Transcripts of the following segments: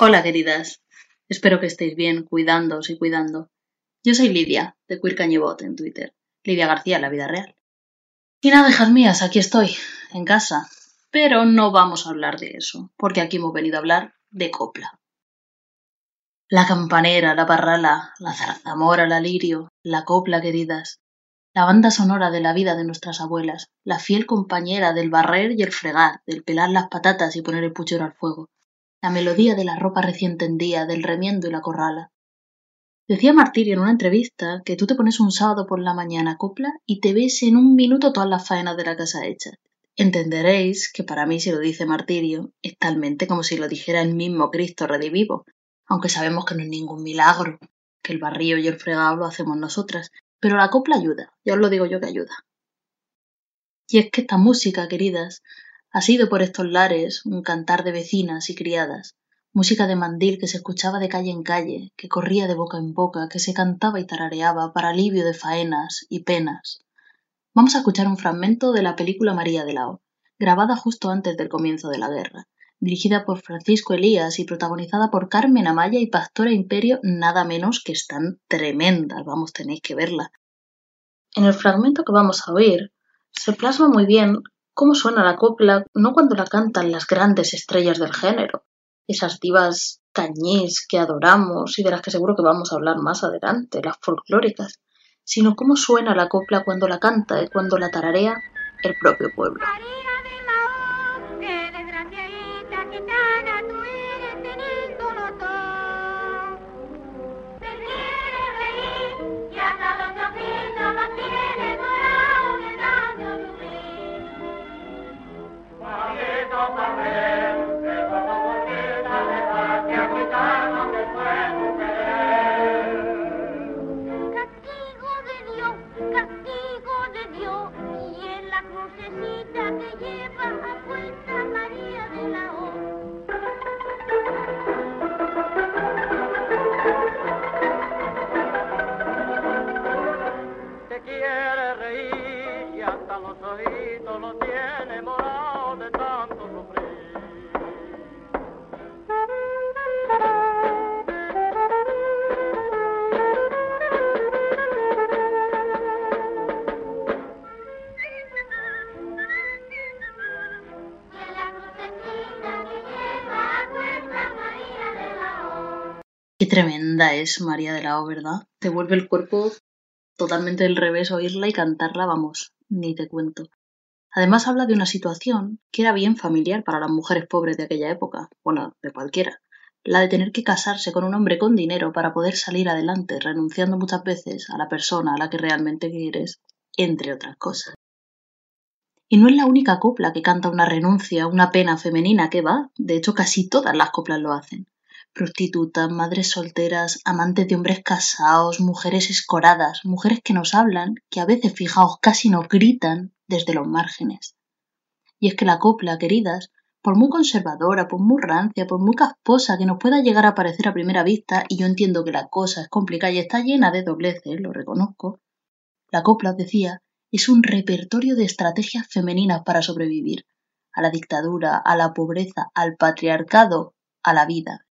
Hola queridas, espero que estéis bien, cuidándoos y cuidando. Yo soy Lidia, de Queer en Twitter, Lidia García la vida real. Y nada, hijas mías, aquí estoy, en casa. Pero no vamos a hablar de eso, porque aquí hemos venido a hablar de copla. La campanera, la parrala, la zarzamora, la lirio, la copla, queridas. La banda sonora de la vida de nuestras abuelas, la fiel compañera del barrer y el fregar, del pelar las patatas y poner el puchero al fuego, la melodía de la ropa recién tendida, del remiendo y la corrala. Decía Martirio en una entrevista que tú te pones un sábado por la mañana copla y te ves en un minuto todas las faenas de la casa hechas. Entenderéis que para mí si lo dice Martirio es talmente como si lo dijera el mismo Cristo redivivo, aunque sabemos que no es ningún milagro, que el barrio y el fregado lo hacemos nosotras, pero la copla ayuda, ya os lo digo yo que ayuda. Y es que esta música, queridas, ha sido por estos lares un cantar de vecinas y criadas, música de mandil que se escuchaba de calle en calle, que corría de boca en boca, que se cantaba y tarareaba para alivio de faenas y penas. Vamos a escuchar un fragmento de la película María de Lao, grabada justo antes del comienzo de la guerra, dirigida por Francisco Elías y protagonizada por Carmen Amaya y Pastora Imperio, nada menos que están tremendas, vamos, tenéis que verla. En el fragmento que vamos a oír, se plasma muy bien cómo suena la copla, no cuando la cantan las grandes estrellas del género, esas divas cañís que adoramos y de las que seguro que vamos a hablar más adelante, las folclóricas, sino cómo suena la copla cuando la canta y cuando la tararea el propio pueblo. Es María de la O, ¿verdad? Te vuelve el cuerpo totalmente del revés oírla y cantarla, vamos, ni te cuento. Además habla de una situación que era bien familiar para las mujeres pobres de aquella época, bueno, de cualquiera, la de tener que casarse con un hombre con dinero para poder salir adelante, renunciando muchas veces a la persona a la que realmente quieres, entre otras cosas. Y no es la única copla que canta una renuncia, una pena femenina que va, de hecho casi todas las coplas lo hacen prostitutas, madres solteras, amantes de hombres casados, mujeres escoradas, mujeres que nos hablan, que a veces, fijaos, casi nos gritan desde los márgenes. Y es que la copla, queridas, por muy conservadora, por muy rancia, por muy casposa que nos pueda llegar a parecer a primera vista, y yo entiendo que la cosa es complicada y está llena de dobleces, lo reconozco, la copla, decía, es un repertorio de estrategias femeninas para sobrevivir, a la dictadura, a la pobreza, al patriarcado, a la vida,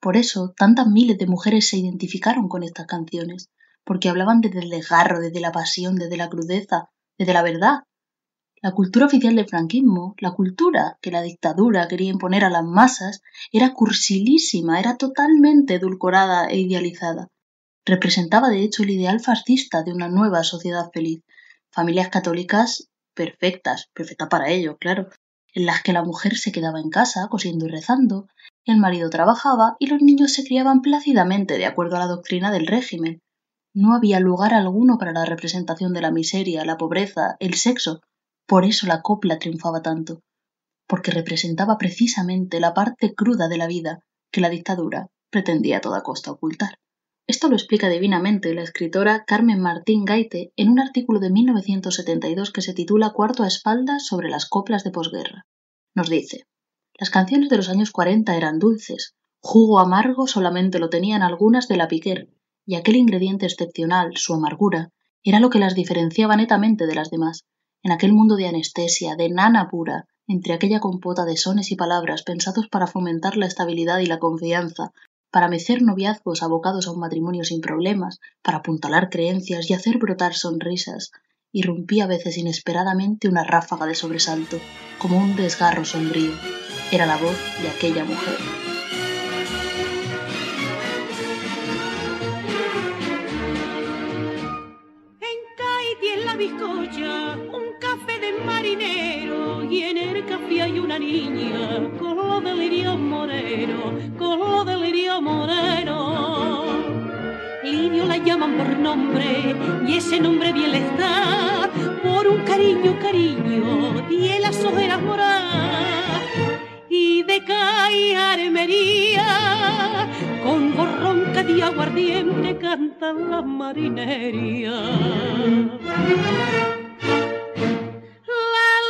por eso, tantas miles de mujeres se identificaron con estas canciones, porque hablaban desde el desgarro, desde la pasión, desde la crudeza, desde la verdad. La cultura oficial del franquismo, la cultura que la dictadura quería imponer a las masas, era cursilísima, era totalmente edulcorada e idealizada. Representaba de hecho el ideal fascista de una nueva sociedad feliz, familias católicas perfectas, perfectas para ello, claro, en las que la mujer se quedaba en casa cosiendo y rezando, el marido trabajaba y los niños se criaban plácidamente de acuerdo a la doctrina del régimen. No había lugar alguno para la representación de la miseria, la pobreza, el sexo. Por eso la copla triunfaba tanto, porque representaba precisamente la parte cruda de la vida que la dictadura pretendía a toda costa ocultar. Esto lo explica divinamente la escritora Carmen Martín Gaite en un artículo de 1972 que se titula Cuarto a espaldas sobre las coplas de posguerra. Nos dice las canciones de los años 40 eran dulces, jugo amargo solamente lo tenían algunas de la piquer, y aquel ingrediente excepcional, su amargura, era lo que las diferenciaba netamente de las demás, en aquel mundo de anestesia, de nana pura, entre aquella compota de sones y palabras pensados para fomentar la estabilidad y la confianza, para mecer noviazgos abocados a un matrimonio sin problemas, para apuntalar creencias y hacer brotar sonrisas, irrumpía a veces inesperadamente una ráfaga de sobresalto, como un desgarro sombrío. Era la voz de aquella mujer. En la bizcocha, un café de marinero y en el café hay una niña con lo delirio moreno, con lo delirio moreno. Lirio la llaman por nombre y ese nombre bien le está por un cariño, cariño y en las ojeras moradas y armería con borronca de aguardiente cantan las marinerías. La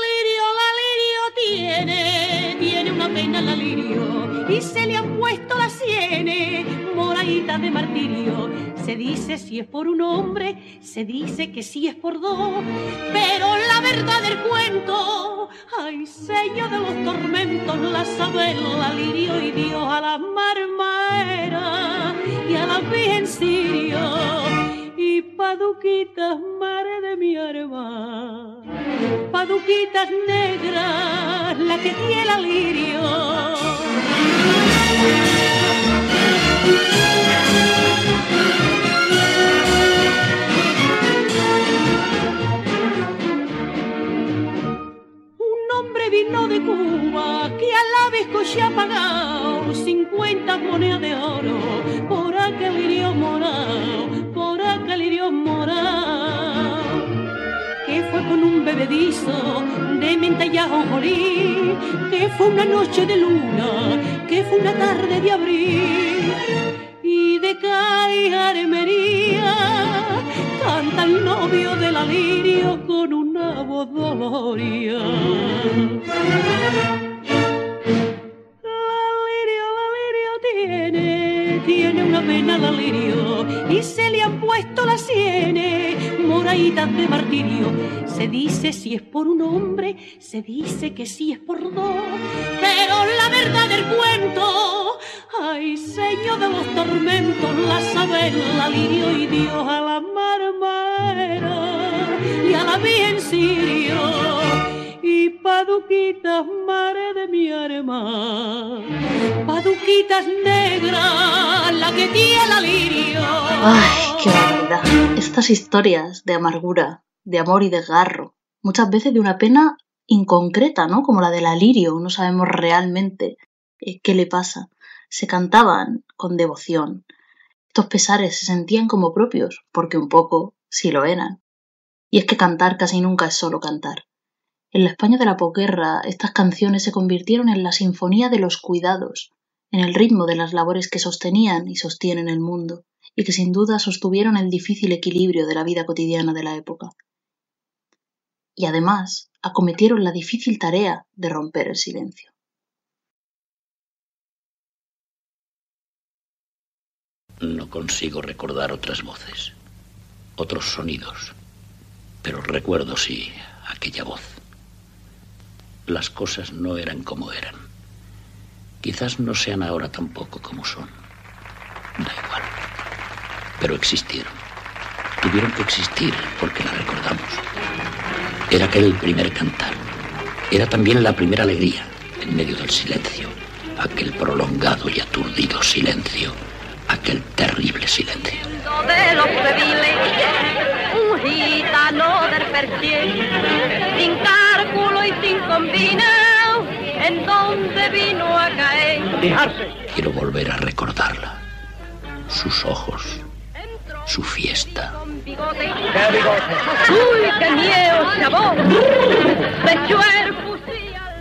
lirio, la lirio tiene, tiene una pena la lirio y se le han puesto las de martirio. Se dice si es por un hombre, se dice que si es por dos, pero la verdad del cuento, ay, sello de los tormentos, la sabe la lirio y Dios a la marmaera y a la virgen sirio y paduquitas, mare de mi arma, paduquitas negras, la que tiene el lirio. Doloria. La lirio, la lirio tiene, tiene una pena la lirio y se le han puesto las sienes moraditas de martirio. Se dice si es por un hombre, se dice que si es por dos, pero la verdad del cuento, ay, señor de los tormentos, la sabe la lirio y Dios a la marmera y a la bien sirio y paduquitas, mare de mi arma, paduquitas negras, la que tiene lirio. ¡Ay, qué barbaridad! Estas historias de amargura, de amor y desgarro, muchas veces de una pena inconcreta, ¿no? Como la del alirio, no sabemos realmente eh, qué le pasa. Se cantaban con devoción. Estos pesares se sentían como propios, porque un poco sí lo eran. Y es que cantar casi nunca es solo cantar. En la España de la posguerra, estas canciones se convirtieron en la sinfonía de los cuidados, en el ritmo de las labores que sostenían y sostienen el mundo, y que sin duda sostuvieron el difícil equilibrio de la vida cotidiana de la época. Y además acometieron la difícil tarea de romper el silencio. No consigo recordar otras voces, otros sonidos, pero recuerdo sí aquella voz. Las cosas no eran como eran. Quizás no sean ahora tampoco como son. Da igual. Pero existieron. Tuvieron que existir porque la recordamos. Era aquel primer cantar. Era también la primera alegría en medio del silencio. Aquel prolongado y aturdido silencio. Aquel terrible silencio. Gitano del perfil, sin cálculo y sin combinado, en donde vino a caer. Quiero volver a recordarla. Sus ojos, su fiesta. ¡Uy, qué miedo, chabón!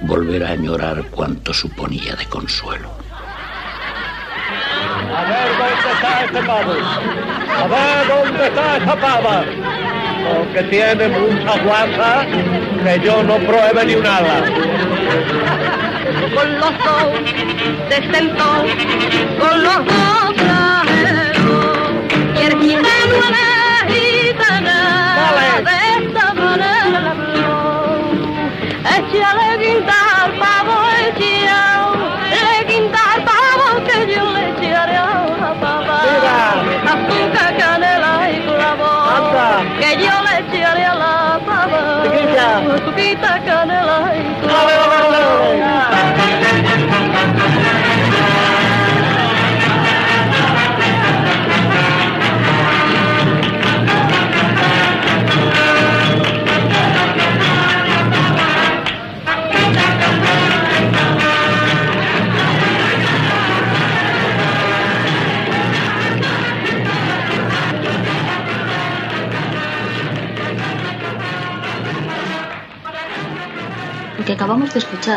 Volver a añorar cuanto suponía de consuelo. A ver dónde está ese pavo. A ver dónde está esa pava. Porque tiene mucha guasa que yo no pruebe ni un ala. con los dos se sentó, con los dos trajeros, y el gitano a la gitana de esta manera la habló. Échale guitarra tortuguita,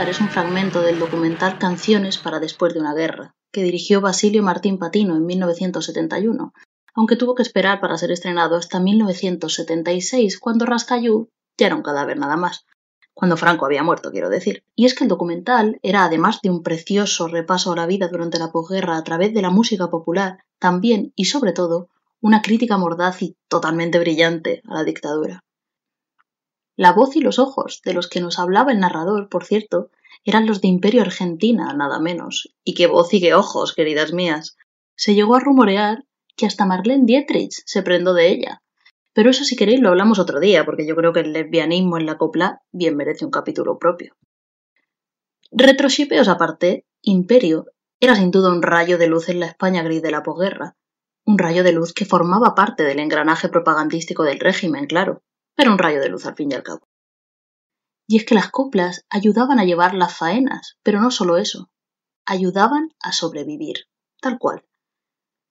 es un fragmento del documental Canciones para después de una guerra, que dirigió Basilio Martín Patino en 1971, aunque tuvo que esperar para ser estrenado hasta 1976, cuando Rascayú ya era un cadáver nada más. Cuando Franco había muerto, quiero decir. Y es que el documental era, además de un precioso repaso a la vida durante la posguerra a través de la música popular, también y sobre todo una crítica mordaz y totalmente brillante a la dictadura. La voz y los ojos de los que nos hablaba el narrador, por cierto, eran los de Imperio Argentina, nada menos. Y qué voz y qué ojos, queridas mías. Se llegó a rumorear que hasta Marlene Dietrich se prendó de ella. Pero eso si queréis lo hablamos otro día, porque yo creo que el lesbianismo en la copla bien merece un capítulo propio. Retroshipeos aparte, Imperio era sin duda un rayo de luz en la España gris de la posguerra, un rayo de luz que formaba parte del engranaje propagandístico del régimen, claro, pero un rayo de luz al fin y al cabo. Y es que las coplas ayudaban a llevar las faenas, pero no solo eso, ayudaban a sobrevivir, tal cual.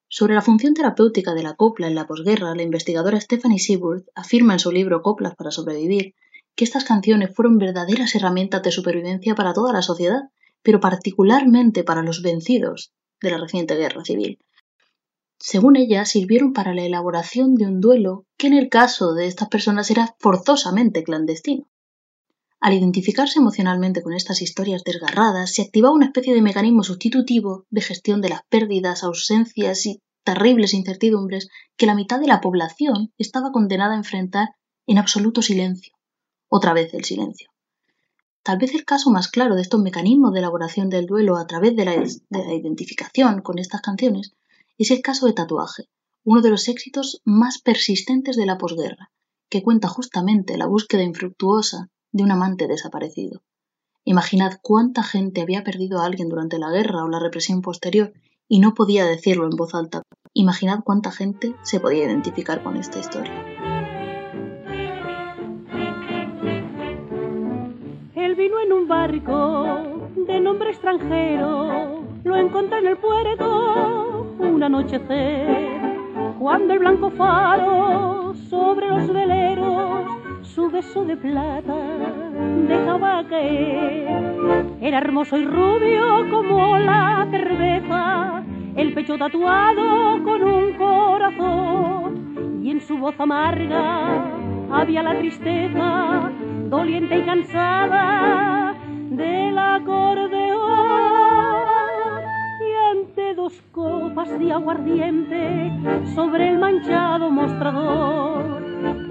Sobre la función terapéutica de la copla en la posguerra, la investigadora Stephanie Seaworth afirma en su libro Coplas para sobrevivir que estas canciones fueron verdaderas herramientas de supervivencia para toda la sociedad, pero particularmente para los vencidos de la reciente guerra civil, según ella, sirvieron para la elaboración de un duelo que en el caso de estas personas era forzosamente clandestino. Al identificarse emocionalmente con estas historias desgarradas, se activaba una especie de mecanismo sustitutivo de gestión de las pérdidas, ausencias y terribles incertidumbres que la mitad de la población estaba condenada a enfrentar en absoluto silencio. Otra vez el silencio. Tal vez el caso más claro de estos mecanismos de elaboración del duelo a través de la, de la identificación con estas canciones es el caso de Tatuaje, uno de los éxitos más persistentes de la posguerra, que cuenta justamente la búsqueda infructuosa de un amante desaparecido. Imaginad cuánta gente había perdido a alguien durante la guerra o la represión posterior y no podía decirlo en voz alta. Imaginad cuánta gente se podía identificar con esta historia. Él vino en un barco de nombre extranjero, lo encontré en el puerto un anochecer, cuando el blanco faro sobre los veleros su beso de plata dejaba caer. Era hermoso y rubio como la cerveza, el pecho tatuado con un corazón, y en su voz amarga había la tristeza, doliente y cansada del acordeón dos copas de aguardiente sobre el manchado mostrador.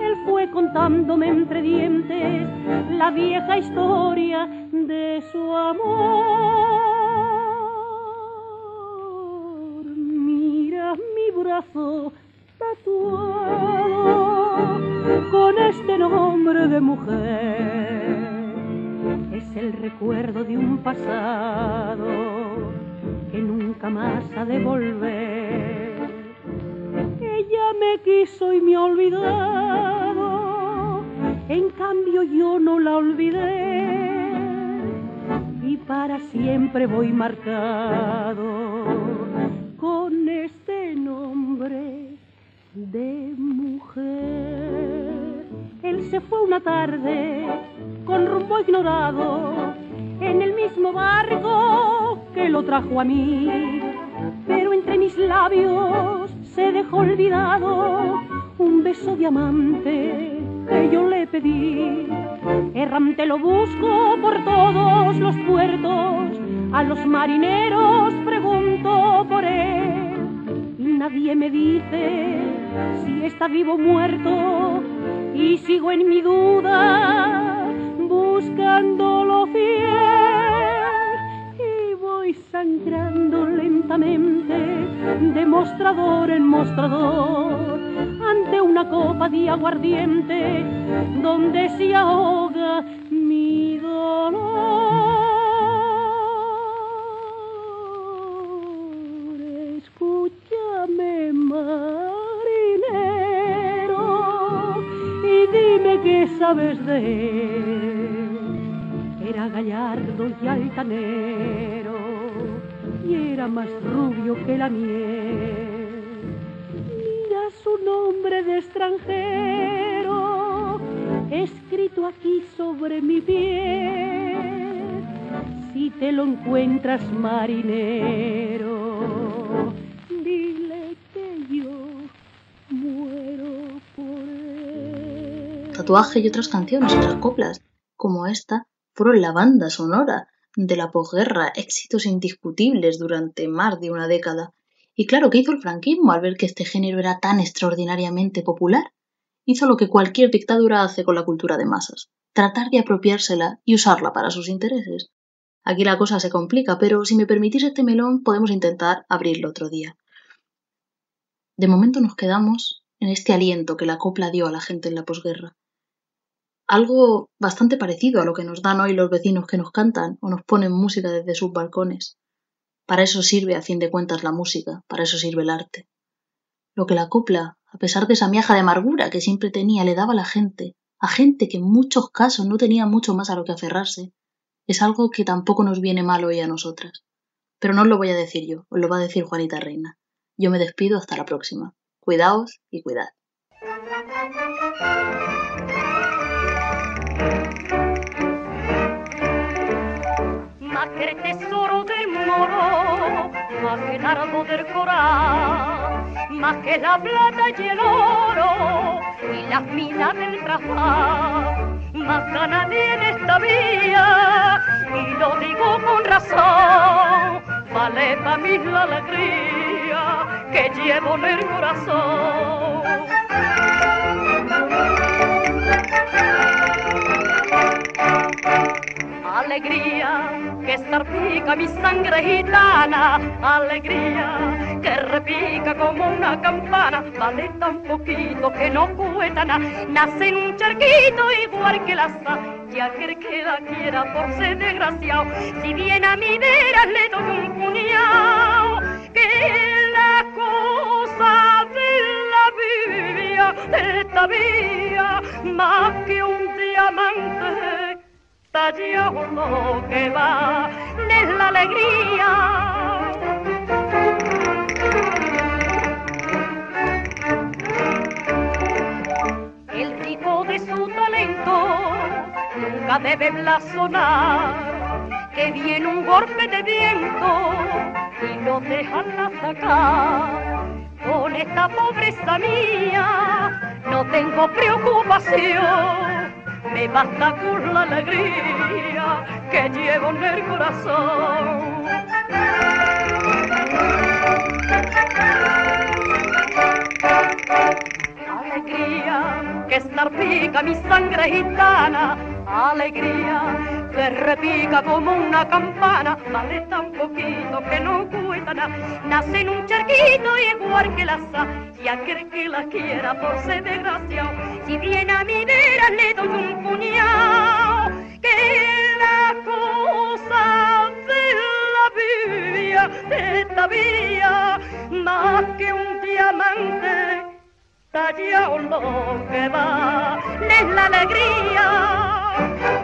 Él fue contándome entre dientes la vieja historia de su amor. Mira mi brazo tatuado con este nombre de mujer. Es el recuerdo de un pasado que nunca más ha de volver. Ella me quiso y me ha olvidado, en cambio yo no la olvidé y para siempre voy marcado con este nombre de mujer. Él se fue una tarde con rumbo ignorado en el mismo barco trajo a mí. Pero entre mis labios se dejó olvidado un beso diamante que yo le pedí. Errante lo busco por todos los puertos, a los marineros pregunto por él. Y nadie me dice si está vivo o muerto, y sigo en mi duda buscándolo fiel sangrando lentamente de mostrador en mostrador ante una copa de aguardiente donde se ahoga mi dolor. Escúchame, marinero, y dime qué sabes de él. Era gallardo y altanero, más rubio que la miel. Mira su nombre de extranjero, escrito aquí sobre mi piel. Si te lo encuentras, marinero, dile que yo muero por él. Tatuaje y otras canciones, otras coplas, como esta, fueron la banda sonora de la posguerra, éxitos indiscutibles durante más de una década. Y claro, ¿qué hizo el franquismo al ver que este género era tan extraordinariamente popular? Hizo lo que cualquier dictadura hace con la cultura de masas, tratar de apropiársela y usarla para sus intereses. Aquí la cosa se complica, pero si me permitís este melón podemos intentar abrirlo otro día. De momento nos quedamos en este aliento que la copla dio a la gente en la posguerra. Algo bastante parecido a lo que nos dan hoy los vecinos que nos cantan o nos ponen música desde sus balcones. Para eso sirve, a fin de cuentas, la música, para eso sirve el arte. Lo que la copla, a pesar de esa miaja de amargura que siempre tenía, le daba a la gente, a gente que en muchos casos no tenía mucho más a lo que aferrarse, es algo que tampoco nos viene mal hoy a nosotras. Pero no os lo voy a decir yo, os lo va a decir Juanita Reina. Yo me despido hasta la próxima. Cuidaos y cuidad. El tesoro del moro, que el nardo del coral, más que la plata y el oro y las minas del trafal, más gana en esta vía y lo digo con razón, vale para mí la alegría que llevo en el corazón. Alegría que estarpica mi sangre gitana, alegría que repica como una campana, vale tan poquito que no cuesta nada, nace en un charquito igual que la sa, y aquel que la quiera por ser desgraciado, si viene a mi veras le doy un puñado, que la cosa de la vida, de esta vía, más que un diamante lo que va es la alegría. El rico de su talento nunca debe blasonar, que viene un golpe de viento y lo dejan sacar. Con esta pobreza mía no tengo preocupación me basta con la alegría que llevo en el corazón. Alegría que estarpica mi sangre gitana, alegría que repica como una campana, vale tan poquito que no cuesta nada, nace en un charquito igual que la sa, y aquel que la quiera por ser desgraciado, si viene a mi vera le doy un puñado, que la cosa de la vía, de esta vía, más que un diamante, tallado lo que va, es la alegría.